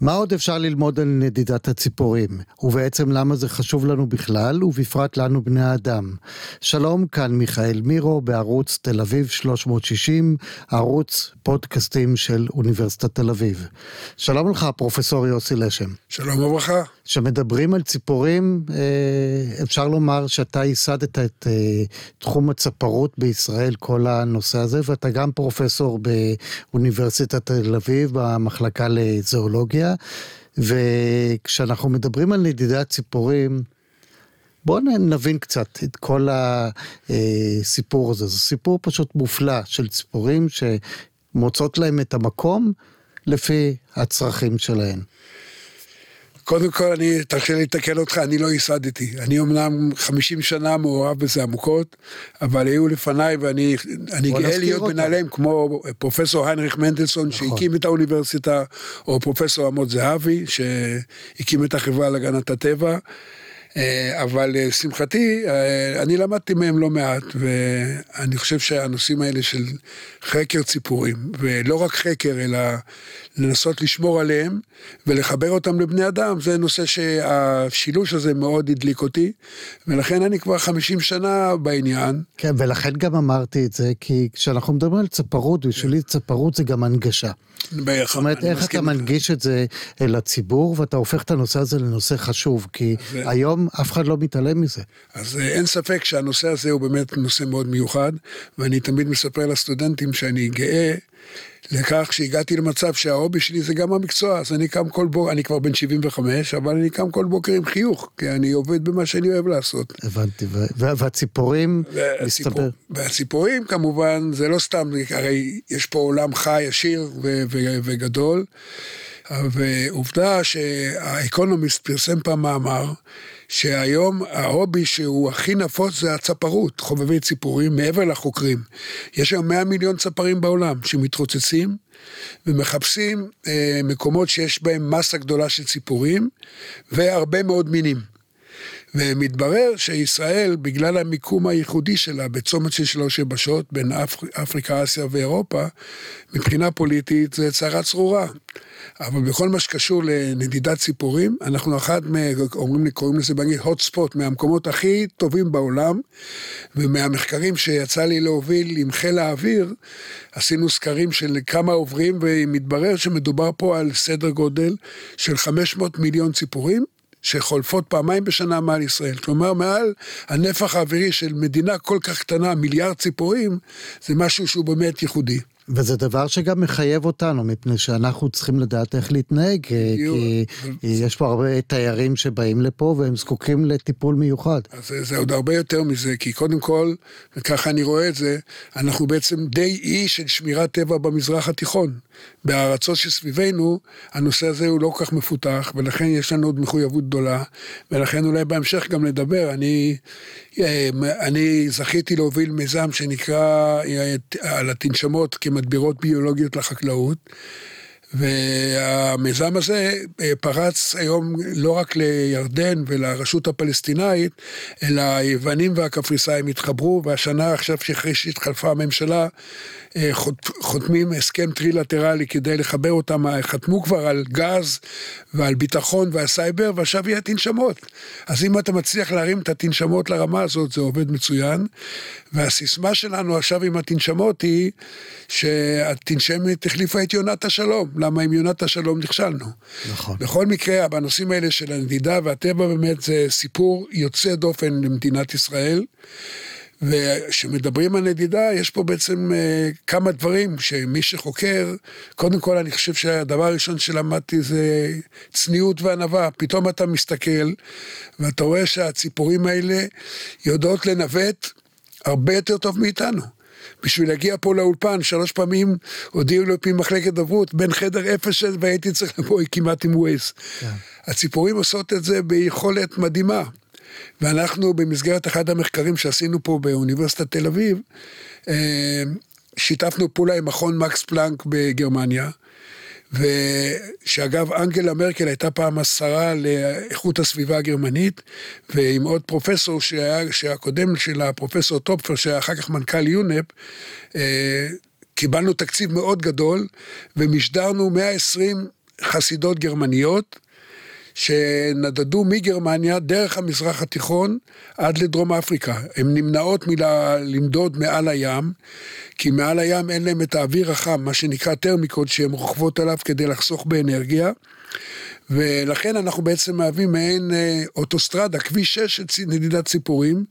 מה עוד אפשר ללמוד על נדידת הציפורים, ובעצם למה זה חשוב לנו בכלל, ובפרט לנו בני האדם. שלום, כאן מיכאל מירו בערוץ תל אביב 360, ערוץ פודקאסטים של אוניברסיטת תל אביב. שלום לך, פרופסור יוסי לשם. שלום וברכה. כשמדברים על ציפורים, אה, אפשר לומר שאתה ייסדת את אה, תחום הצפרות בישראל, כל הנושא הזה, ואתה גם פרופסור באוניברסיטת תל אביב, במחלקה לזואולוגיה, וכשאנחנו מדברים על נדידת ציפורים, בואו נבין קצת את כל הסיפור הזה. זה סיפור פשוט מופלא של ציפורים שמוצאות להם את המקום לפי הצרכים שלהן. קודם כל, אני, תרשה לי לתקן אותך, אני לא ייסדתי. אני אמנם 50 שנה מעורב בזה עמוקות, אבל היו לפניי, ואני גאה להיות בנעליהם, כמו פרופסור היינריך מנדלסון, נכון. שהקים את האוניברסיטה, או פרופסור עמוד זהבי, שהקים את החברה להגנת הטבע. אה, אבל לשמחתי, אה, אני למדתי מהם לא מעט, ואני חושב שהנושאים האלה של חקר ציפורים, ולא רק חקר, אלא לנסות לשמור עליהם ולחבר אותם לבני אדם, זה נושא שהשילוש הזה מאוד הדליק אותי, ולכן אני כבר 50 שנה בעניין. כן, ולכן גם אמרתי את זה, כי כשאנחנו מדברים על צפרות, בשבילי צפרות זה גם הנגשה. בערך, זאת אומרת, איך אתה מנגיש את זה לציבור, ואתה הופך את הנושא הזה לנושא חשוב, כי היום אף אחד לא מתעלם מזה. אז אה, אין ספק שהנושא הזה הוא באמת נושא מאוד מיוחד, ואני תמיד מספר לסטודנטים שאני גאה לכך שהגעתי למצב שההובי שלי זה גם המקצוע, אז אני קם כל בוקר, אני כבר בן 75, אבל אני קם כל בוקר עם חיוך, כי אני עובד במה שאני אוהב לעשות. הבנתי, והציפורים, מסתבר. והציפורים כמובן, זה לא סתם, הרי יש פה עולם חי, עשיר וגדול, ועובדה שהאקונומיסט פרסם פעם מאמר, שהיום ההובי שהוא הכי נפוץ זה הצפרות, חובבי ציפורים, מעבר לחוקרים. יש היום 100 מיליון צפרים בעולם שמתרוצצים ומחפשים אה, מקומות שיש בהם מסה גדולה של ציפורים והרבה מאוד מינים. ומתברר שישראל, בגלל המיקום הייחודי שלה בצומת של שלוש יבשות בין אפר, אפריקה, אסיה ואירופה, מבחינה פוליטית זה צרה צרורה. אבל בכל מה שקשור לנדידת ציפורים, אנחנו אחד, אומרים לי, קוראים לזה באנגלית hot spot, מהמקומות הכי טובים בעולם, ומהמחקרים שיצא לי להוביל עם חיל האוויר, עשינו סקרים של כמה עוברים, ומתברר שמדובר פה על סדר גודל של 500 מיליון ציפורים, שחולפות פעמיים בשנה מעל ישראל. כלומר, מעל הנפח האווירי של מדינה כל כך קטנה, מיליארד ציפורים, זה משהו שהוא באמת ייחודי. וזה דבר שגם מחייב אותנו, מפני שאנחנו צריכים לדעת איך להתנהג, אה, כי יש פה הרבה תיירים שבאים לפה והם זקוקים לטיפול מיוחד. אז זה, זה עוד הרבה יותר מזה, כי קודם כל, וככה אני רואה את זה, אנחנו בעצם די אי של שמירת טבע במזרח התיכון. בארצות שסביבנו, הנושא הזה הוא לא כל כך מפותח, ולכן יש לנו עוד מחויבות גדולה, ולכן אולי בהמשך גם לדבר. אני, אה, אני זכיתי להוביל מיזם שנקרא אה, על התנשמות כמדבירות ביולוגיות לחקלאות. והמיזם הזה אה, פרץ היום לא רק לירדן ולרשות הפלסטינאית, אלא היוונים והקפריסאים התחברו, והשנה עכשיו שאחרי שהתחלפה הממשלה, אה, חותמים הסכם טרילטרלי כדי לחבר אותם, חתמו כבר על גז ועל ביטחון ועל סייבר, ועכשיו יהיה תנשמות. אז אם אתה מצליח להרים את התנשמות לרמה הזאת, זה עובד מצוין. והסיסמה שלנו עכשיו עם התנשמות היא שהתנשמת החליפה את יונת השלום. למה עם יונת השלום נכשלנו? נכון. בכל מקרה, בנושאים האלה של הנדידה והטבע באמת זה סיפור יוצא דופן למדינת ישראל. וכשמדברים על נדידה, יש פה בעצם uh, כמה דברים שמי שחוקר, קודם כל אני חושב שהדבר הראשון שלמדתי זה צניעות וענווה. פתאום אתה מסתכל ואתה רואה שהציפורים האלה יודעות לנווט הרבה יותר טוב מאיתנו. בשביל להגיע פה לאולפן, שלוש פעמים הודיעו לי ממחלקת דוברות, בין חדר אפס והייתי צריך לבוא כמעט עם ווייז. כן. הציפורים עושות את זה ביכולת מדהימה. ואנחנו במסגרת אחד המחקרים שעשינו פה באוניברסיטת תל אביב, אה, שיתפנו פעולה עם מכון מקס פלנק בגרמניה, ושאגב, אנגלה מרקל הייתה פעם השרה לאיכות הסביבה הגרמנית, ועם עוד פרופסור שהיה, שהקודם שלה, פרופסור טופפר, שהיה אחר כך מנכ"ל יונפ, אה, קיבלנו תקציב מאוד גדול, ומשדרנו 120 חסידות גרמניות, שנדדו מגרמניה דרך המזרח התיכון עד לדרום אפריקה. הן נמנעות מלמדוד מעל הים, כי מעל הים אין להם את האוויר החם, מה שנקרא טרמיקות, שהן רוכבות עליו כדי לחסוך באנרגיה. ולכן אנחנו בעצם מהווים מעין אה, אוטוסטרדה, כביש 6 של נדידת ציפורים,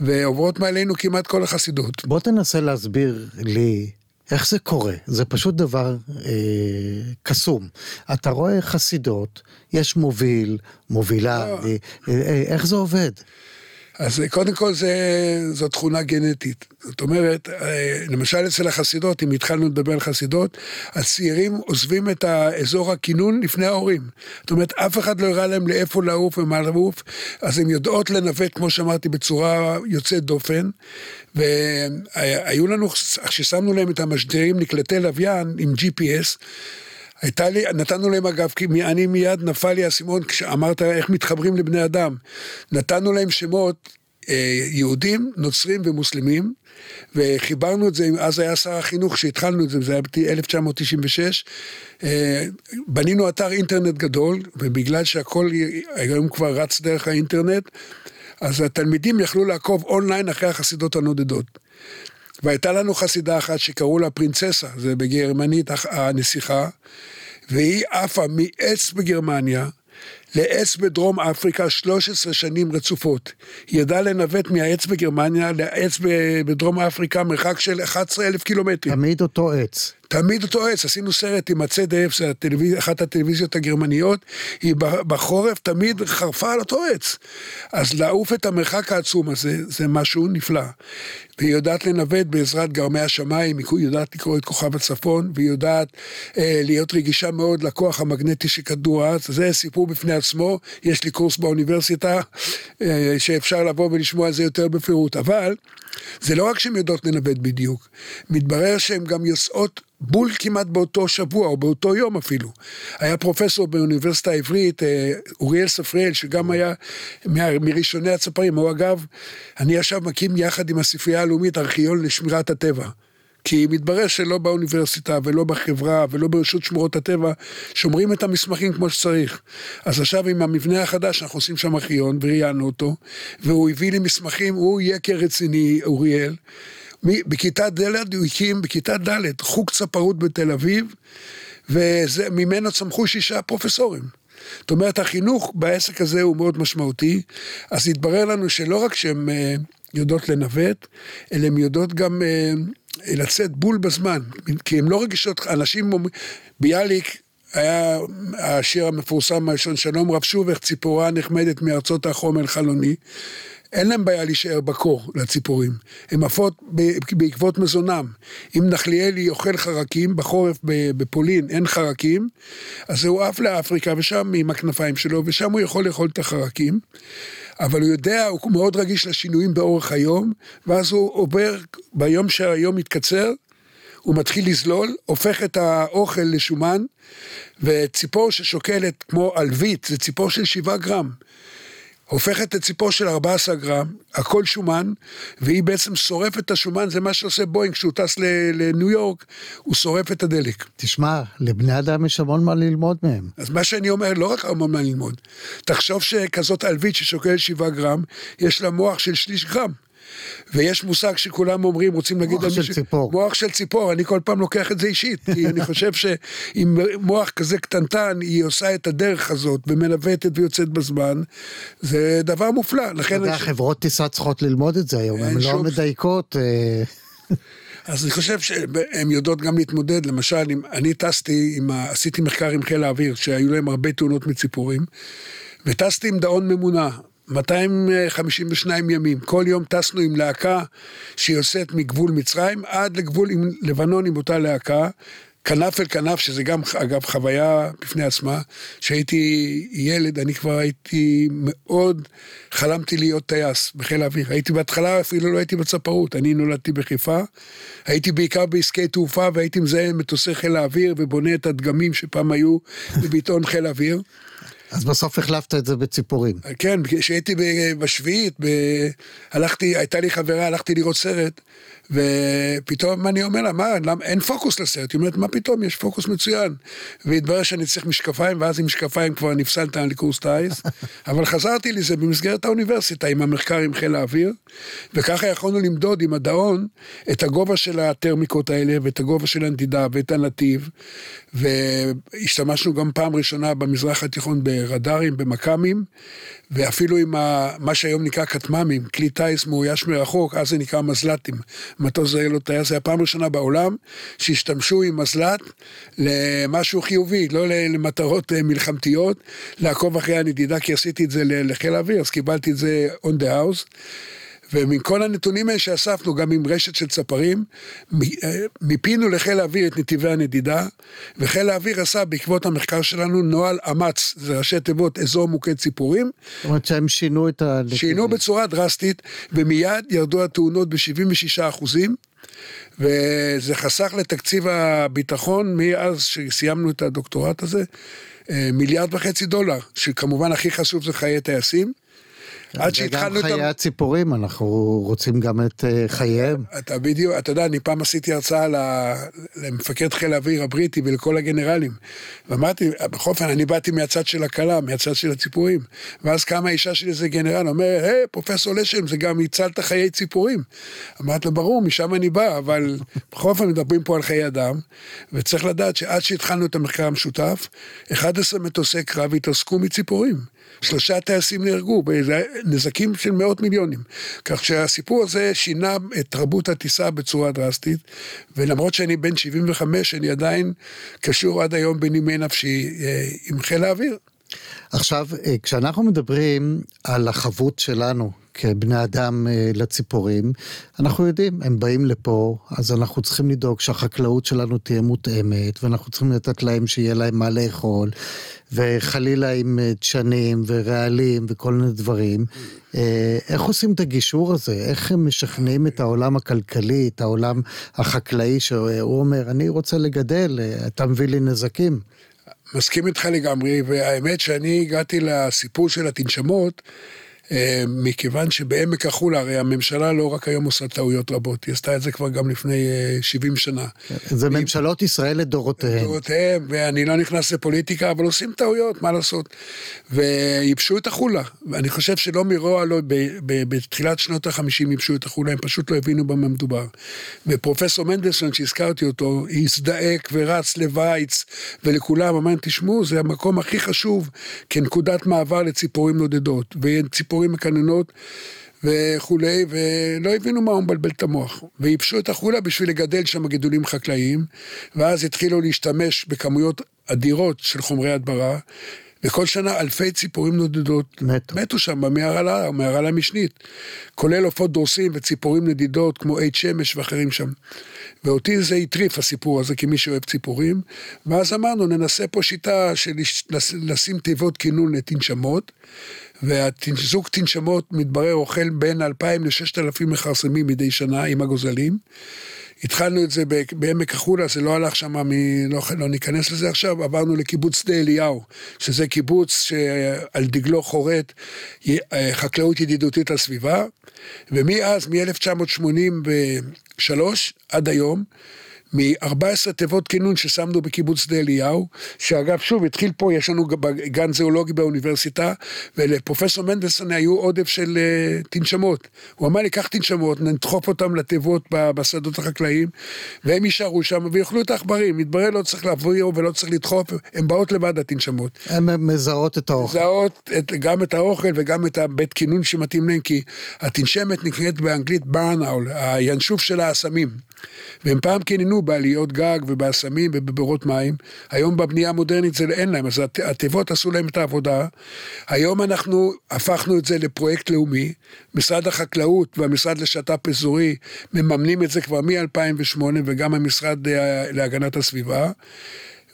ועוברות מעלינו כמעט כל החסידות. בוא תנסה להסביר לי איך זה קורה? זה פשוט דבר אה, קסום. אתה רואה חסידות, יש מוביל, מובילה, לא. אה, אה, איך זה עובד? אז קודם כל זה, זו תכונה גנטית. זאת אומרת, אה, למשל אצל החסידות, אם התחלנו לדבר על חסידות, הצעירים עוזבים את האזור הכינון לפני ההורים. זאת אומרת, אף אחד לא הראה להם לאיפה לעוף ומה לעוף, אז הן יודעות לנווט, כמו שאמרתי, בצורה יוצאת דופן. והיו לנו, כששמנו להם את המשדרים נקלטי לוויין עם GPS, הייתה לי, נתנו להם אגב, כי אני מיד נפל לי האסימון כשאמרת איך מתחברים לבני אדם. נתנו להם שמות אה, יהודים, נוצרים ומוסלמים, וחיברנו את זה, אז היה שר החינוך שהתחלנו את זה, זה היה ב-1996. אה, בנינו אתר אינטרנט גדול, ובגלל שהכל היום כבר רץ דרך האינטרנט, אז התלמידים יכלו לעקוב אונליין אחרי החסידות הנודדות. והייתה לנו חסידה אחת שקראו לה פרינצסה, זה בגרמנית הנסיכה, והיא עפה מעץ בגרמניה לעץ בדרום אפריקה 13 שנים רצופות. היא ידעה לנווט מהעץ בגרמניה לעץ בדרום אפריקה מרחק של 11 אלף קילומטרים. תמיד אותו עץ. תמיד אותו עץ, עשינו סרט עם הצדף, הטלוויז... אחת הטלוויזיות הגרמניות, היא בחורף תמיד חרפה על אותו עץ. אז לעוף את המרחק העצום הזה, זה משהו נפלא. והיא יודעת לנווט בעזרת גרמי השמיים, היא יודעת לקרוא את כוכב הצפון, והיא יודעת אה, להיות רגישה מאוד לכוח המגנטי של כדור הארץ, זה סיפור בפני עצמו, יש לי קורס באוניברסיטה, אה, שאפשר לבוא ולשמוע על זה יותר בפירוט, אבל זה לא רק שהן יודעות לנווט בדיוק, מתברר שהן גם יוצאות בול כמעט באותו שבוע, או באותו יום אפילו. היה פרופסור באוניברסיטה העברית, אה, אוריאל ספריאל, שגם היה מראשוני הצפרים, הוא אגב, אני עכשיו מקים יחד עם הספרייה הלאומית ארכיון לשמירת הטבע. כי מתברר שלא באוניברסיטה ולא בחברה ולא ברשות שמורות הטבע שומרים את המסמכים כמו שצריך. אז עכשיו עם המבנה החדש אנחנו עושים שם ארכיון וראיינו אותו, והוא הביא לי מסמכים, הוא יקר רציני, אוריאל. בכיתה ד' הוא הקים, בכיתה ד', חוג צפרות בתל אביב, וממנו צמחו שישה פרופסורים. זאת אומרת, החינוך בעסק הזה הוא מאוד משמעותי, אז התברר לנו שלא רק שהן uh, יודעות לנווט, אלא הן יודעות גם uh, לצאת בול בזמן, כי הן לא רגישות, אנשים אומרים, ביאליק, היה השיר המפורסם הראשון, שלום רב שוב, איך ציפורה נחמדת מארצות החום אל חלוני. אין להם בעיה להישאר בקור לציפורים, הן עפות בעקבות מזונם. אם נחליאלי אוכל חרקים, בחורף בפולין אין חרקים, אז הוא עף לאפריקה ושם עם הכנפיים שלו, ושם הוא יכול לאכול את החרקים. אבל הוא יודע, הוא מאוד רגיש לשינויים באורך היום, ואז הוא עובר, ביום שהיום מתקצר, הוא מתחיל לזלול, הופך את האוכל לשומן, וציפור ששוקלת כמו עלבית, זה ציפור של שבעה גרם. הופכת את ציפור של 14 גרם, הכל שומן, והיא בעצם שורפת את השומן, זה מה שעושה בואינג כשהוא טס לניו יורק, הוא שורף את הדלק. תשמע, לבני אדם יש המון מה ללמוד מהם. אז מה שאני אומר, לא רק המון מה ללמוד. תחשוב שכזאת עלבית ששוקלת 7 גרם, יש לה מוח של שליש גרם. ויש מושג שכולם אומרים, רוצים להגיד מישהו... מוח של ציפור. מוח של ציפור, אני כל פעם לוקח את זה אישית, כי אני חושב שעם מוח כזה קטנטן, היא עושה את הדרך הזאת, ומנווטת ויוצאת בזמן, זה דבר מופלא. לכן... אתה יודע, חברות טיסה צריכות ללמוד את זה היום, הן לא מדייקות. אה. אז אני חושב שהן יודעות גם להתמודד, למשל, אם אני טסתי, עם, עשיתי מחקר עם חיל האוויר, שהיו להם הרבה תאונות מציפורים, וטסתי עם דאון ממונה, 252 ימים. כל יום טסנו עם להקה שיוצאת מגבול מצרים עד לגבול עם לבנון עם אותה להקה. כנף אל כנף, שזה גם, אגב, חוויה בפני עצמה. כשהייתי ילד, אני כבר הייתי מאוד, חלמתי להיות טייס בחיל האוויר. הייתי בהתחלה, אפילו לא הייתי בצפרות, אני נולדתי בחיפה. הייתי בעיקר בעסקי תעופה, והייתי מזהה מטוסי חיל האוויר ובונה את הדגמים שפעם היו בביטאון חיל האוויר. אז בסוף החלפת את זה בציפורים. כן, כשהייתי בשביעית, ב... הלכתי, הייתה לי חברה, הלכתי לראות סרט, ופתאום אני אומר לה, מה, למה, אין פוקוס לסרט. היא אומרת, מה פתאום, יש פוקוס מצוין. והתברר שאני צריך משקפיים, ואז עם משקפיים כבר נפסלת לקורס טיס. אבל חזרתי לזה במסגרת האוניברסיטה, עם המחקר עם חיל האוויר, וככה יכולנו למדוד עם הדאון את הגובה של הטרמיקות האלה, ואת הגובה של הנדידה, ואת הנתיב, והשתמשנו גם פעם ראשונה במזרח התיכון ברדארים, במכ"מים, ואפילו עם ה, מה שהיום נקרא כטמ"מים, כלי טיס מאויש מרחוק, אז זה נקרא מזל"טים. מטוס זעיר לא טייס, זה הפעם הראשונה בעולם שהשתמשו עם מזל"ט למשהו חיובי, לא למטרות אה, מלחמתיות, לעקוב אחרי הנדידה, כי עשיתי את זה לחיל האוויר, אז קיבלתי את זה on the house. ומכל הנתונים האלה שאספנו, גם עם רשת של צפרים, אה, מיפינו לחיל האוויר את נתיבי הנדידה, וחיל האוויר עשה בעקבות המחקר שלנו נוהל אמ"ץ, זה ראשי תיבות אזור מוקד ציפורים. זאת אומרת שהם שינו את ה... שינו בצורה דרסטית, ומיד ירדו התאונות ב-76 אחוזים. וזה חסך לתקציב הביטחון מאז שסיימנו את הדוקטורט הזה, אה, מיליארד וחצי דולר, שכמובן הכי חשוב זה חיי טייסים. עד שהתחלנו את... וגם חיי הציפורים, אנחנו רוצים גם את אה, חייהם. אתה בדיוק, אתה יודע, אני פעם עשיתי הרצאה למפקד חיל האוויר הבריטי ולכל הגנרלים. ואמרתי, בכל אופן, אני באתי מהצד של הכלה, מהצד של הציפורים. ואז קמה האישה שלי איזה גנרל, אומר, היי, פרופסור לשם, זה גם הצלת חיי ציפורים. אמרתי לו, ברור, משם אני בא, אבל בכל אופן מדברים פה על חיי אדם, וצריך לדעת שעד שהתחלנו את המחקר המשותף, 11 מטוסי קרב התעסקו מציפורים. שלושה טייסים נהרגו, נזקים של מאות מיליונים. כך שהסיפור הזה שינה את תרבות הטיסה בצורה דרסטית, ולמרות שאני בן 75, אני עדיין קשור עד היום בנימי נפשי אה, עם חיל האוויר. עכשיו, אה, כשאנחנו מדברים על החבות שלנו כבני אדם אה, לציפורים, אנחנו יודעים, הם באים לפה, אז אנחנו צריכים לדאוג שהחקלאות שלנו תהיה מותאמת, ואנחנו צריכים לתת להם שיהיה להם מה לאכול, וחלילה עם אה, דשנים ורעלים וכל מיני דברים. אה, איך עושים את הגישור הזה? איך הם משכנעים את העולם הכלכלי, את העולם החקלאי, שהוא אומר, אני רוצה לגדל, אתה מביא לי נזקים. מסכים איתך לגמרי, והאמת שאני הגעתי לסיפור של התנשמות, אה, מכיוון שבעמק החולה, הרי הממשלה לא רק היום עושה טעויות רבות, היא עשתה את זה כבר גם לפני 70 אה, שנה. זה ממשלות ישראל לדורותיהן. לדורותיהן, ואני לא נכנס לפוליטיקה, אבל עושים טעויות, מה לעשות? וייבשו את החולה. ואני חושב שלא מרוע, לא, בתחילת שנות ה-50 ייבשו את החולה, הם פשוט לא הבינו במה מדובר. ופרופסור מנדלסון, שהזכרתי אותו, הזדעק ורץ לווייץ ולכולם, אמר, תשמעו, זה המקום הכי חשוב כנקודת מעבר לציפורים נודדות. וציפורים ציפורים מקננות וכולי, ולא הבינו מה הוא מבלבל את המוח. וייבשו את החולה בשביל לגדל שם גידולים חקלאיים, ואז התחילו להשתמש בכמויות אדירות של חומרי הדברה. וכל שנה אלפי ציפורים נודדות. מתו, מתו שם במערלה, המערלה המשנית, כולל עופות דורסים וציפורים נדידות כמו עד שמש ואחרים שם. ואותי זה הטריף הסיפור הזה כמי שאוהב ציפורים, ואז אמרנו ננסה פה שיטה של לשים תיבות כינון לתנשמות, והזוג תנשמות מתברר אוכל בין 2,000 ל-6,000 מכרסמים מדי שנה עם הגוזלים. התחלנו את זה בעמק החולה, זה לא הלך שם, מ... לא, לא ניכנס לזה עכשיו, עברנו לקיבוץ שדה אליהו, שזה קיבוץ שעל דגלו חורט חקלאות ידידותית לסביבה, ומאז, מ-1983 עד היום, מ-14 תיבות כינון ששמנו בקיבוץ שדה אליהו, שאגב, שוב, התחיל פה, יש לנו גן זואולוגי באוניברסיטה, ולפרופסור מנדלסון היו עודף של uh, תנשמות. הוא אמר לי, קח תנשמות, נדחוף אותם לתיבות בשדות החקלאיים, והם יישארו שם ויאכלו את העכברים. מתברר, לא צריך להביא ולא צריך לדחוף, הן באות לבד, התנשמות. הן מזהות את האוכל. מזהות את, גם את האוכל וגם את הבית כינון שמתאים להם, כי התנשמת נקראת באנגלית ברנאול, הינשוף של האסמים. והם פעם קיננו התאמנו בעליות גג ובאסמים ובבורות מים. היום בבנייה המודרנית זה אין להם, אז הת- התיבות עשו להם את העבודה. היום אנחנו הפכנו את זה לפרויקט לאומי. משרד החקלאות והמשרד לשת"פ אזורי מממנים את זה כבר מ-2008 וגם המשרד אה, להגנת הסביבה.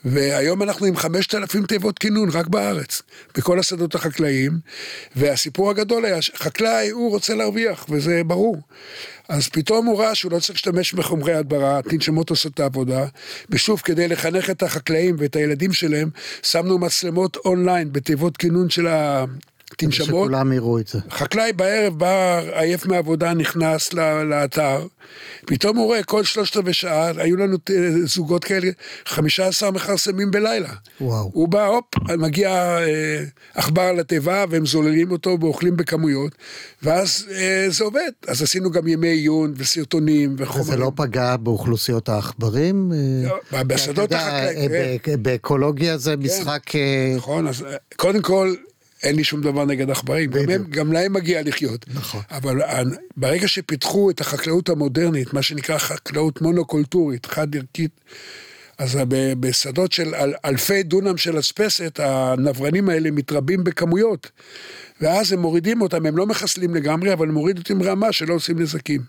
והיום אנחנו עם 5,000 תיבות כינון רק בארץ, בכל השדות החקלאיים, והסיפור הגדול היה שחקלאי, הוא רוצה להרוויח, וזה ברור. אז פתאום הוא ראה שהוא לא צריך להשתמש בחומרי הדברה, תנשמות עושות את העבודה, ושוב, כדי לחנך את החקלאים ואת הילדים שלהם, שמנו מצלמות אונליין בתיבות כינון של התנשמות. שכולם יראו את זה. חקלאי בערב בא עייף מהעבודה, נכנס לאתר, פתאום הוא רואה כל שלושת רבעי שעה, היו לנו ת- זוגות כאלה, 15 מכרסמים בלילה. וואו. הוא בא, הופ, מגיע אה, עכבר לתיבה, והם זוללים אותו ואוכלים בכמויות, ואז אה, זה עובד. אז עשינו גם ימי עיון וסרטונים וחומרים. וזה לא פגע באוכלוסיות העכברים? אה, לא, בשדות אה, כן. באקולוגיה זה משחק... אה, נכון, אז אה, קודם כל, אין לי שום דבר נגד עכברים, גם, הם, גם להם מגיע לחיות. נכון. אבל ברגע שפיתחו את החקלאות המודרנית, מה שנקרא חקלאות מונוקולטורית, חד ערכית, אז בשדות של אל, אלפי דונם של אספסת, הנברנים האלה מתרבים בכמויות. ואז הם מורידים אותם, הם לא מחסלים לגמרי, אבל מורידים אותם רמה שלא עושים נזקים.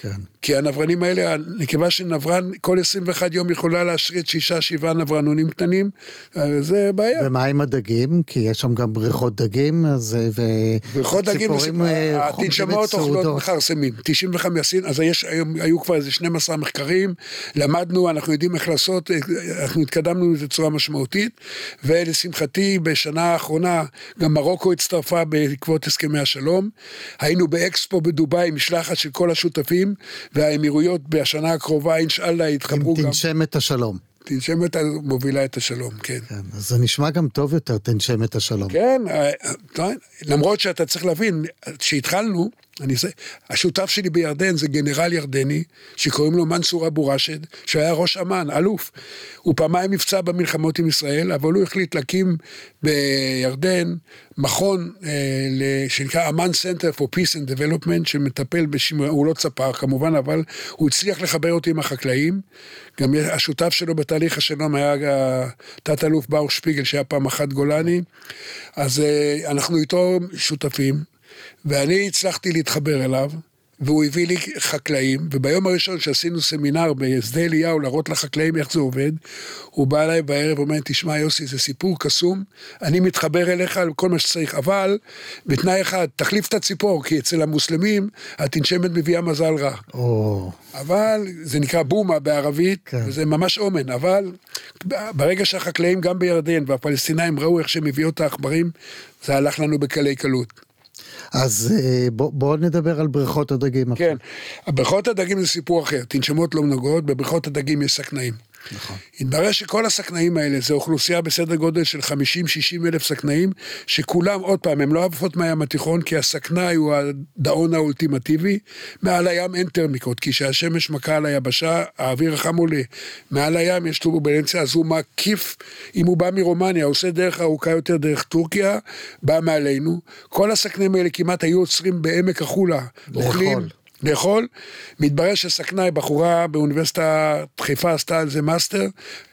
כן. כי הנברנים האלה, הנקבה של נברן, כל 21 יום יכולה להשריד שישה, שבעה נברנונים קטנים, אה, זה בעיה. ומה עם הדגים? כי יש שם גם בריכות דגים, אז... אה, ו... בריכות דגים, אה, התנשמות את אוכלות. מכרסמים, 95 סין, אז יש, היום, היו כבר איזה 12 מחקרים, למדנו, אנחנו יודעים איך לעשות, אה, אנחנו התקדמנו בצורה משמעותית, ולשמחתי בשנה האחרונה גם מרוקו הצטרפה בעקבות הסכמי השלום, היינו באקספו בדובאי, משלחת של כל השותפים, והאמירויות בשנה הקרובה, אינשאללה, יתחברו גם, תנשם את השלום. תנשמת מובילה את השלום, כן. כן, אז זה נשמע גם טוב יותר, תנשם את השלום. כן, אה, טוב, למרות שאתה צריך להבין, כשהתחלנו, אני זה, השותף שלי בירדן זה גנרל ירדני, שקוראים לו מנסור אבו ראשד, שהיה ראש אמ"ן, אלוף. הוא פעמיים נפצע במלחמות עם ישראל, אבל הוא החליט להקים בירדן מכון אה, שנקרא אמ"ן Center for Peace and Development, שמטפל בשימור, הוא לא צפר כמובן, אבל הוא הצליח לחבר אותי עם החקלאים. גם השותף שלו בתהליך השלום היה אה, תת-אלוף ברוך שפיגל, שהיה פעם אחת גולני. אז אה, אנחנו איתו שותפים. ואני הצלחתי להתחבר אליו, והוא הביא לי חקלאים, וביום הראשון שעשינו סמינר בשדה אליהו להראות לחקלאים איך זה עובד, הוא בא אליי בערב ואומר, תשמע יוסי, זה סיפור קסום, אני מתחבר אליך על כל מה שצריך, אבל בתנאי אחד, תחליף את הציפור, כי אצל המוסלמים התנשמת מביאה מזל רע. או, אבל זה נקרא בומה בערבית, כן. וזה ממש אומן, אבל ברגע שהחקלאים גם בירדן והפלסטינאים ראו איך שהם הביאו את העכברים, זה הלך לנו בקלי קלות. אז אה, בוא- בואו נדבר על בריכות הדגים. כן, בריכות הדגים זה סיפור אחר, תנשמות לא נוגעות, בבריכות הדגים יש שקנאים. נכון. התברר שכל השקנאים האלה זה אוכלוסייה בסדר גודל של 50-60 אלף שקנאים, שכולם, עוד פעם, הם לא עפות מהים התיכון, כי הסקנאי הוא הדאון האולטימטיבי. מעל הים אין טרמיקות, כי כשהשמש מכה על היבשה, האוויר החם עולה. מעל הים יש טורבולנציה, אז הוא מקיף, אם הוא בא מרומניה, עושה דרך ארוכה יותר דרך טורקיה, בא מעלינו. כל השקנאים האלה כמעט היו עוצרים בעמק החולה. אוכלים, לאכול. מתברר ששקנאי, בחורה באוניברסיטת חיפה עשתה על זה מאסטר,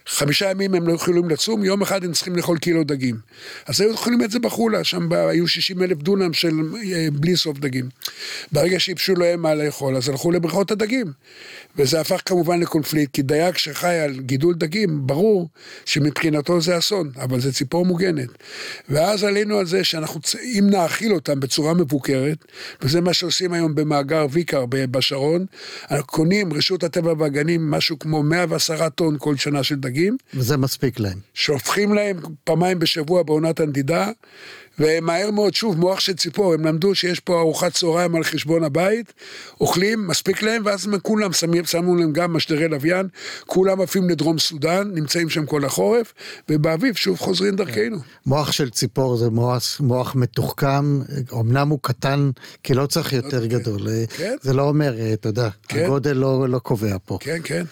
חמישה ימים הם לא יכולים לצום, יום אחד הם צריכים לאכול קילו דגים. אז היו אוכלים את זה בחולה, שם היו 60 אלף דונם של אה, בלי סוף דגים. ברגע שייבשו להם מה לאכול, אז הלכו לבריכות הדגים. וזה הפך כמובן לקונפליקט, כי דייג שחי על גידול דגים, ברור שמבחינתו זה אסון, אבל זה ציפור מוגנת. ואז עלינו על זה שאנחנו, אם נאכיל אותם בצורה מבוקרת, וזה מה שעושים היום במאגר ויקר בשרון, קונים, רשות הטבע והגנים, משהו כמו 110 טון כל שנה של דגים, וזה מספיק להם. שופכים להם פעמיים בשבוע בעונת הנדידה, ומהר מאוד, שוב, מוח של ציפור, הם למדו שיש פה ארוחת צהריים על חשבון הבית, אוכלים, מספיק להם, ואז כולם שמים, שמו להם גם משדרי לוויין, כולם עפים לדרום סודאן, נמצאים שם כל החורף, ובאביב שוב חוזרים דרכנו. מוח של ציפור זה מוח, מוח מתוחכם, אמנם הוא קטן, כי לא צריך יותר גדול. אה, כן. זה לא אומר, אה, אתה יודע, כן. הגודל לא, לא קובע פה. כן, כן.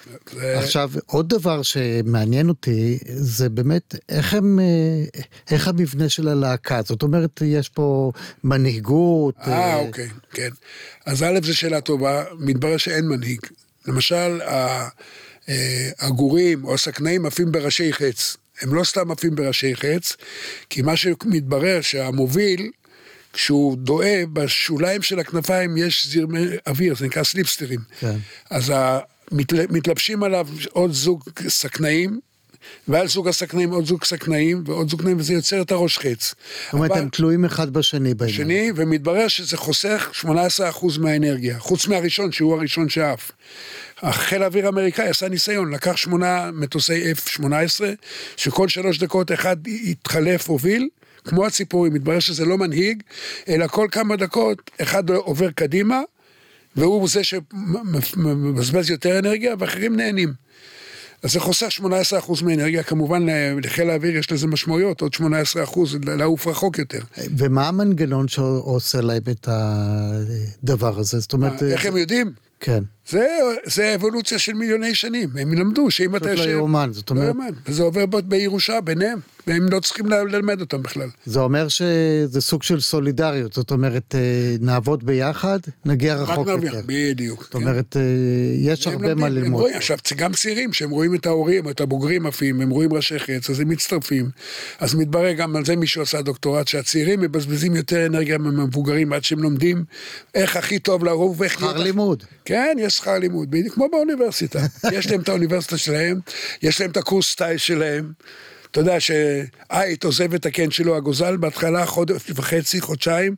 עכשיו, עוד דבר שמעניין אותי, זה באמת איך הם, אה, איך המבנה של הלהקה. זאת אומרת, יש פה מנהיגות. אה, אוקיי, כן. אז א', זו שאלה טובה, מתברר שאין מנהיג. למשל, ה- שהעגורים או השקנאים עפים בראשי חץ. הם לא סתם עפים בראשי חץ, כי מה שמתברר שהמוביל, כשהוא דואה, בשוליים של הכנפיים יש זרמי אוויר, זה נקרא סליפסטרים. כן. אז מתל- מתלבשים עליו עוד זוג סכנאים, ועל זוג הסכנאים עוד זוג סכנאים ועוד זוג סכנאים, וזה יוצר את הראש חץ. זאת אומרת, הם תלויים אחד בשני בעניין. שני, ומתברר שזה חוסך 18% מהאנרגיה, חוץ מהראשון, שהוא הראשון שעף. החיל האוויר האמריקאי עשה ניסיון, לקח שמונה מטוסי F-18, שכל שלוש דקות אחד התחלף, הוביל, כמו הציפורים, מתברר שזה לא מנהיג, אלא כל כמה דקות אחד עובר קדימה, והוא זה שמבזבז יותר אנרגיה, ואחרים נהנים. אז זה חוסך 18% מאנרגיה, כמובן לחיל האוויר יש לזה משמעויות, עוד 18% לעוף רחוק יותר. ומה המנגנון שעושה להם את הדבר הזה? זאת אומרת... איך הם יודעים? כן. זה, זה אבולוציה של מיליוני שנים, הם למדו שאם אתה פשוט לא יאומן, זאת אומרת- לא יאומן, וזה עובר בירושה ביניהם, והם לא צריכים ללמד אותם בכלל. זה אומר שזה סוג של סולידריות, זאת אומרת, אה, נעבוד ביחד, נגיע רחוק יותר. בדיוק. זאת אומרת, אה, יש הרבה מה ללמוד. עכשיו, גם צעירים, שהם רואים את ההורים, את הבוגרים עפים, הם רואים ראשי חץ, אז הם מצטרפים. אז מתברר, גם על זה מישהו עשה דוקטורט, שהצעירים מבזבזים יותר אנרגיה מהמבוגרים עד שהם לומדים איך הכי טוב לערוב ואיך... שכר להיות- לימוד. כן, יש שכר לימוד, בדיוק כמו באוניברסיטה. יש להם את האוניברסיטה שלהם, יש להם את הקורס סטייל שלהם. אתה יודע שעית עוזב את הקן שלו, הגוזל, בהתחלה חודש וחצי, חודשיים,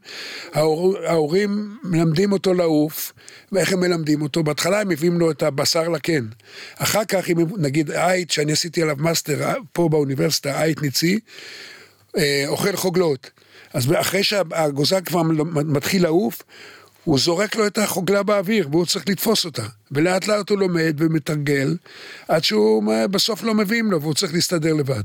ההור, ההורים מלמדים אותו לעוף, ואיך הם מלמדים אותו? בהתחלה הם מביאים לו את הבשר לקן. אחר כך, אם נגיד עיט, שאני עשיתי עליו מאסטר פה באוניברסיטה, עיט ניצי, אה, אוכל חוגלות. אז אחרי שהגוזל כבר מתחיל לעוף, הוא זורק לו את החוגלה באוויר, והוא צריך לתפוס אותה. ולאט לאט הוא לומד ומתרגל, עד שהוא אה, בסוף לא מביאים לו, והוא צריך להסתדר לבד.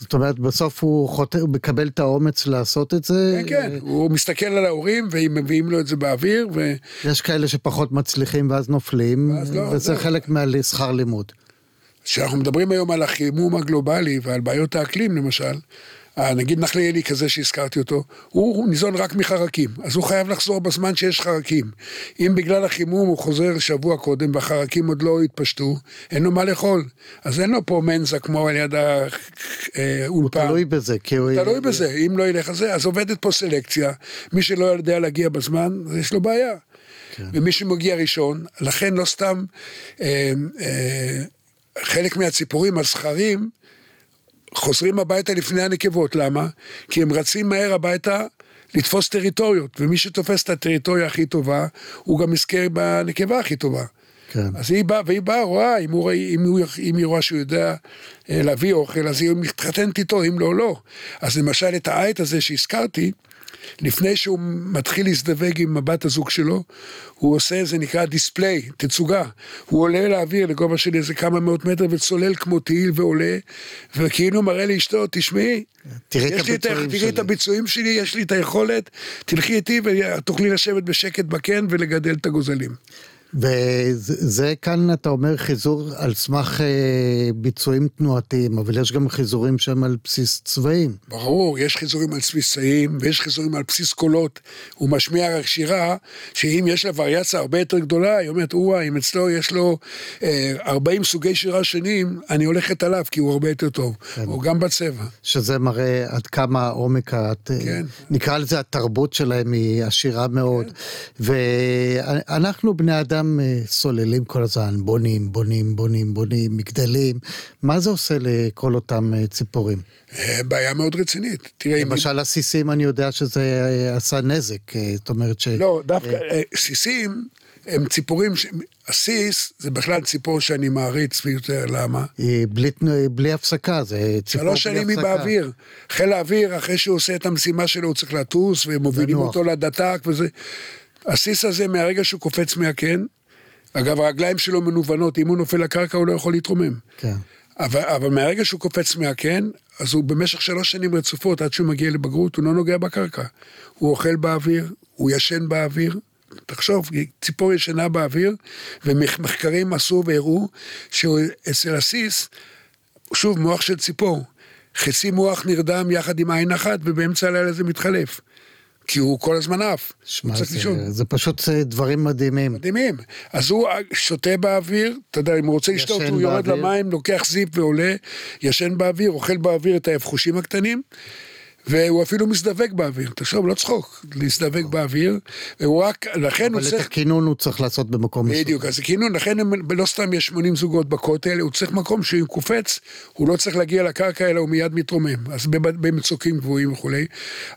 זאת אומרת, בסוף הוא חותר, הוא מקבל את האומץ לעשות את זה. כן, כן, הוא מסתכל על ההורים, והם מביאים לו את זה באוויר, ו... יש כאלה שפחות מצליחים ואז נופלים, ואז לא, וזה לא. חלק מהשכר לימוד. כשאנחנו מדברים היום על החימום הגלובלי ועל בעיות האקלים למשל, נגיד נחלי אלי כזה שהזכרתי אותו, הוא הוא ניזון רק מחרקים, אז הוא חייב לחזור בזמן שיש חרקים. אם בגלל החימום הוא חוזר שבוע קודם והחרקים עוד לא התפשטו, אין לו מה לאכול. אז אין לו פה מנזה כמו על יד הוא האולפן. תלוי בזה, כי הוא... תלוי בזה, אם לא ילך על זה, אז עובדת פה סלקציה. מי שלא יודע להגיע בזמן, יש לו בעיה. כן. ומי שמגיע ראשון, לכן לא סתם אה, אה, חלק מהציפורים, הזכרים, חוזרים הביתה לפני הנקבות. למה? כי הם רצים מהר הביתה לתפוס טריטוריות, ומי שתופס את הטריטוריה הכי טובה, הוא גם יזכה בנקבה הכי טובה. כן. אז היא באה, והיא באה, רואה, אם, הוא, אם, הוא, אם היא רואה שהוא יודע אה, להביא אוכל, אז היא מתחתנת איתו, אם לא, לא. אז למשל את העית הזה שהזכרתי, לפני שהוא מתחיל להזדווג עם הבת הזוג שלו, הוא עושה, זה נקרא דיספליי, תצוגה. הוא עולה לאוויר לגובה של איזה כמה מאות מטר וצולל כמו תהיל ועולה, וכאילו מראה לאשתו, תשמעי, תראי את את תראי שלי." את הביצועים שלי, יש לי את היכולת, תלכי איתי ותוכלי לשבת בשקט בקן ולגדל את הגוזלים. וזה זה כאן אתה אומר חיזור על סמך אה, ביצועים תנועתיים, אבל יש גם חיזורים שהם על בסיס צבעים. ברור, יש חיזורים על בסיסאים ויש חיזורים על בסיס קולות. הוא משמיע רק שירה, שאם יש לה וריאציה הרבה יותר גדולה, היא אומרת, או אם אצלו יש לו אה, 40 סוגי שירה שונים, אני הולכת עליו, כי הוא הרבה יותר טוב. כן. או גם בצבע. שזה מראה עד כמה עומק, הת... כן. נקרא לזה התרבות שלהם היא עשירה מאוד. ואנחנו בני אדם אה, סוללים כל הזמן, בונים, בונים, בונים, בונים, מגדלים. מה זה עושה לכל אותם אה, ציפורים? אה, בעיה מאוד רצינית. תראה, אם... למשל הסיסים, אני יודע שזה עשה נזק, זאת אומרת ש... לא, דווקא, סיסים הם ציפורים, ש... הסיס זה בכלל ציפור שאני מעריץ ביותר, למה? היא בלי, בלי הפסקה, זה ציפור בלי שלוש הפסקה. שנים היא באוויר. חיל האוויר, אחרי שהוא עושה את המשימה שלו, הוא צריך לטוס, ומובילים. אותו לדת"ק וזה. הסיס הזה, מהרגע שהוא קופץ מהקן, אגב, הרגליים שלו מנוונות, אם הוא נופל לקרקע הוא לא יכול להתרומם. כן. אבל, אבל מהרגע שהוא קופץ מהקן, אז הוא במשך שלוש שנים רצופות, עד שהוא מגיע לבגרות, הוא לא נוגע בקרקע. הוא אוכל באוויר, הוא ישן באוויר. תחשוב, ציפור ישנה באוויר, ומחקרים עשו והראו שאצל הסיס, שוב, מוח של ציפור, חצי מוח נרדם יחד עם עין אחת, ובאמצע הלילה זה מתחלף. כי הוא כל הזמן עף. הוא צריך לישון. זה, זה פשוט אה, דברים מדהימים. מדהימים. אז הוא שותה באוויר, אתה יודע, אם הוא רוצה לשתות, הוא יורד באוויר. למים, לוקח זיפ ועולה, ישן באוויר, אוכל באוויר את האבחושים הקטנים, והוא אפילו מזדבק באוויר. תחשוב, לא צחוק, להזדבק באוויר, והוא רק, לכן הוא אבל את צריך... הכינון הוא צריך לעשות במקום מסוים. בדיוק, אז כאילו, לכן לא סתם יש 80 זוגות בכותל, הוא צריך מקום שאם קופץ, הוא לא צריך להגיע לקרקע, אלא הוא מיד מתרומם. אז במצוקים גבוהים וכולי.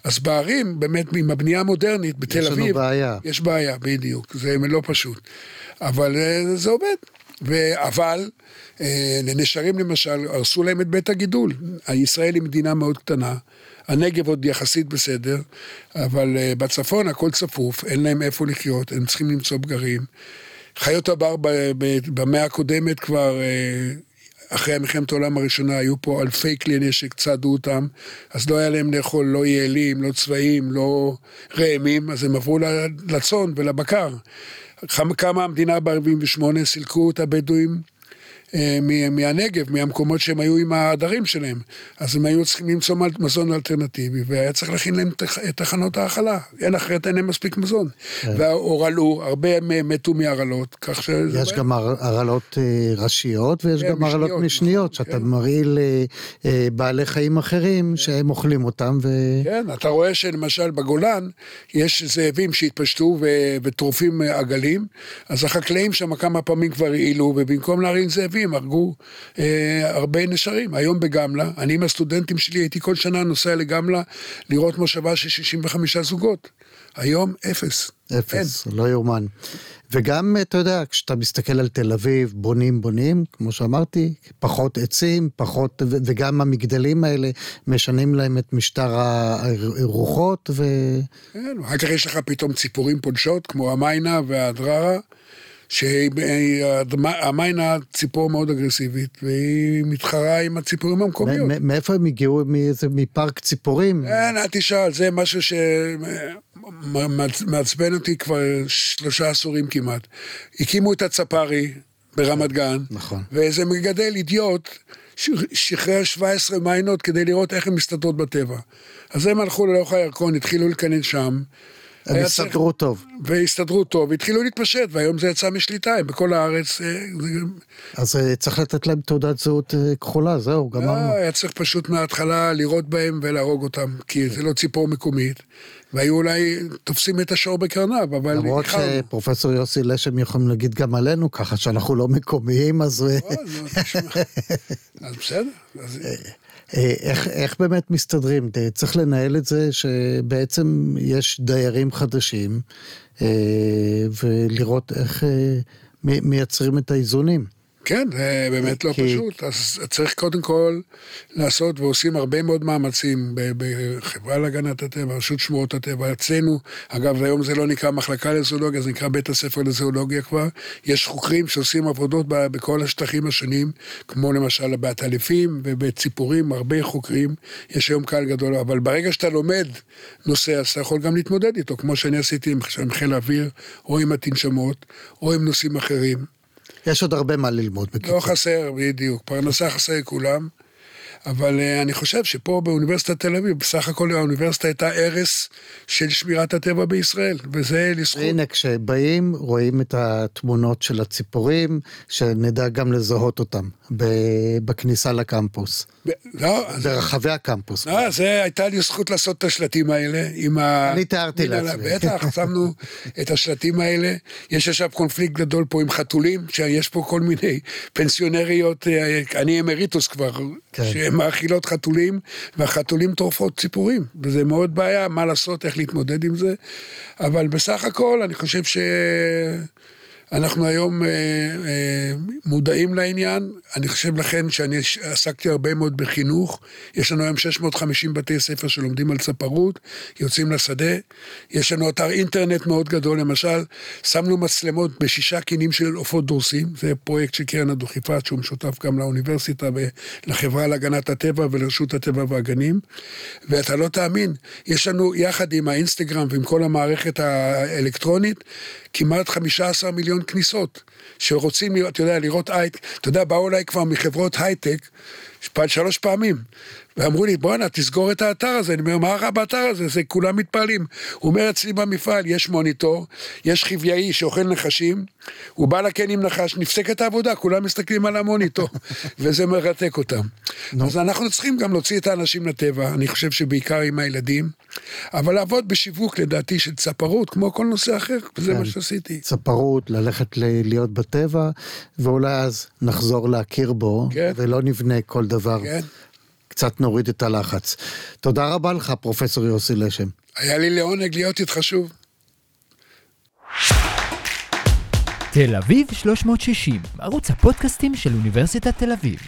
אז בערים, באמת, עם הבנייה המודרנית, בתל יש לנו אביב, בעיה. יש בעיה, בדיוק, זה לא פשוט. אבל אה, זה עובד. ו- אבל אה, לנשרים למשל, הרסו להם את בית הגידול. ישראל היא מדינה מאוד קטנה, הנגב עוד יחסית בסדר, אבל אה, בצפון הכל צפוף, אין להם איפה לחיות, הם צריכים למצוא פגרים. חיות הבר במאה הקודמת כבר... אה, אחרי מלחמת העולם הראשונה היו פה אלפי כלי נשק, צעדו אותם, אז לא היה להם לאכול לא יעלים, לא צבעים, לא ראמים, אז הם עברו לצאן ולבקר. קמה המדינה ב-48, סילקו את הבדואים מהנגב, מהמקומות שהם היו עם העדרים שלהם. אז הם היו צריכים למצוא מזון אלטרנטיבי, והיה צריך להכין להם את תחנות ההאכלה. אין אחרת, אין להם מספיק מזון. והורעלו, הרבה מתו מהרעלות, כך ש... יש גם הר- הרעלות אה, ראשיות ויש כן, גם הרעלות משניות, משניות, נכון, שאתה כן. מרעיל אה, אה, בעלי חיים אחרים שהם אוכלים אותם, ו... כן, אתה רואה שלמשל בגולן יש זאבים שהתפשטו וטורפים עגלים, אז החקלאים שם כמה פעמים כבר העילו, ובמקום להרעיל זאבים הרגו אה, הרבה נשרים. היום בגמלה, אני עם הסטודנטים שלי הייתי כל שנה נוסע לגמלה לראות מושבה של 65 זוגות. היום אפס. אפס, לא יאומן. וגם, אתה יודע, כשאתה מסתכל על תל אביב, בונים בונים, כמו שאמרתי, פחות עצים, פחות, ו- וגם המגדלים האלה משנים להם את משטר הרוחות, ו... כן, אחר כך יש לך פתאום ציפורים פולשות, כמו המיינה והדררה, שהמיינה ציפור מאוד אגרסיבית, והיא מתחרה עם הציפורים המקומיות. מאיפה הם הגיעו? מאיזה, מפארק ציפורים? כן, אל תשאל, זה משהו שמעצבן אותי כבר שלושה עשורים כמעט. הקימו את הצפרי ברמת גן, נכון. ואיזה מגדל אידיוט שחרר 17 מיינות כדי לראות איך הן מסתדרות בטבע. אז הם הלכו לאורך הירקון, התחילו לקנן שם. הם הסתדרו טוב. והסתדרו טוב, והתחילו להתפשט, והיום זה יצא משליטה, הם בכל הארץ. אה. אז אה, צריך לתת להם תעודת זהות אה, כחולה, זהו, לא, גמרנו. היה צריך פשוט מההתחלה לירות בהם ולהרוג אותם, כי זה לא ציפור מקומית, והיו אולי תופסים את השור בקרניו, אבל למרות. שפרופסור יוסי לשם יכולים להגיד גם עלינו, ככה שאנחנו לא מקומיים, אז... אה, אה, נו, תשמע. אז בסדר. אז- אה, איך, איך באמת מסתדרים? אה, צריך לנהל את זה שבעצם יש דיירים חדשים, אה, ולראות איך אה, מי- מייצרים את האיזונים. כן, זה באמת לא כי- פשוט. אז צריך קודם כל לעשות, ועושים הרבה מאוד מאמצים בחברה להגנת הטבע, רשות שמורות הטבע, אצלנו, אגב, היום זה לא נקרא מחלקה לזואולוגיה, זה נקרא בית הספר לזואולוגיה כבר. יש חוקרים שעושים עבודות בכל השטחים השונים, כמו למשל בעטלפים ובציפורים, הרבה חוקרים. יש היום קהל גדול, אבל ברגע שאתה לומד נושא, אז אתה יכול גם להתמודד איתו, כמו שאני עשיתי עם חיל האוויר, או עם התנשמות, או עם נושאים אחרים. יש עוד הרבה מה ללמוד בקיצור. לא חסר, בדיוק. פרנסה חסר לכולם. אבל uh, אני חושב שפה באוניברסיטת תל אביב, בסך הכל האוניברסיטה הייתה ערש של שמירת הטבע בישראל, וזה לזכות. הנה, כשבאים, רואים את התמונות של הציפורים, שנדע גם לזהות אותם בכניסה לקמפוס, ב- לא, ברחבי הקמפוס. לא, זה הייתה לי זכות לעשות את השלטים האלה עם ה... אני תיארתי לעצמי. בטח, שמנו את השלטים האלה. יש עכשיו קונפליקט גדול פה עם חתולים, שיש פה כל מיני פנסיונריות, אה, אני אמריטוס כבר, כן. שהן מאכילות חתולים, והחתולים טורפות ציפורים. וזה מאוד בעיה, מה לעשות, איך להתמודד עם זה. אבל בסך הכל, אני חושב ש... אנחנו היום אה, אה, מודעים לעניין, אני חושב לכן שאני עסקתי הרבה מאוד בחינוך, יש לנו היום 650 בתי ספר שלומדים על צפרות, יוצאים לשדה, יש לנו אתר אינטרנט מאוד גדול, למשל, שמנו מצלמות בשישה קינים של עופות דורסים, זה פרויקט של קרן הדוכיפת שהוא משותף גם לאוניברסיטה ולחברה להגנת הטבע ולרשות הטבע והגנים, ואתה לא תאמין, יש לנו יחד עם האינסטגרם ועם כל המערכת האלקטרונית, כמעט 15 מיליון כניסות, שרוצים, אתה יודע, לראות הייטק, אתה יודע, באו אליי כבר מחברות הייטק, שלוש פעמים. ואמרו לי, בואנה, תסגור את האתר הזה. אני אומר, מה רע באתר הזה? זה כולם מתפעלים. הוא אומר, אצלי במפעל יש מוניטור, יש חיוויאי שאוכל נחשים, הוא בא לקן עם נחש, נפסקת העבודה, כולם מסתכלים על המוניטור, וזה מרתק אותם. אז אנחנו צריכים גם להוציא את האנשים לטבע, אני חושב שבעיקר עם הילדים, אבל לעבוד בשיווק, לדעתי, של צפרות, כמו כל נושא אחר, וזה כן. מה שעשיתי. צפרות, ללכת להיות בטבע, ואולי אז נחזור להכיר בו, כן. ולא נבנה כל דבר. כן. קצת נוריד את הלחץ. תודה רבה לך, פרופסור יוסי לשם. היה לי לעונג להיות איתך שוב. תל אביב 360, ערוץ הפודקאסטים של אוניברסיטת תל אביב.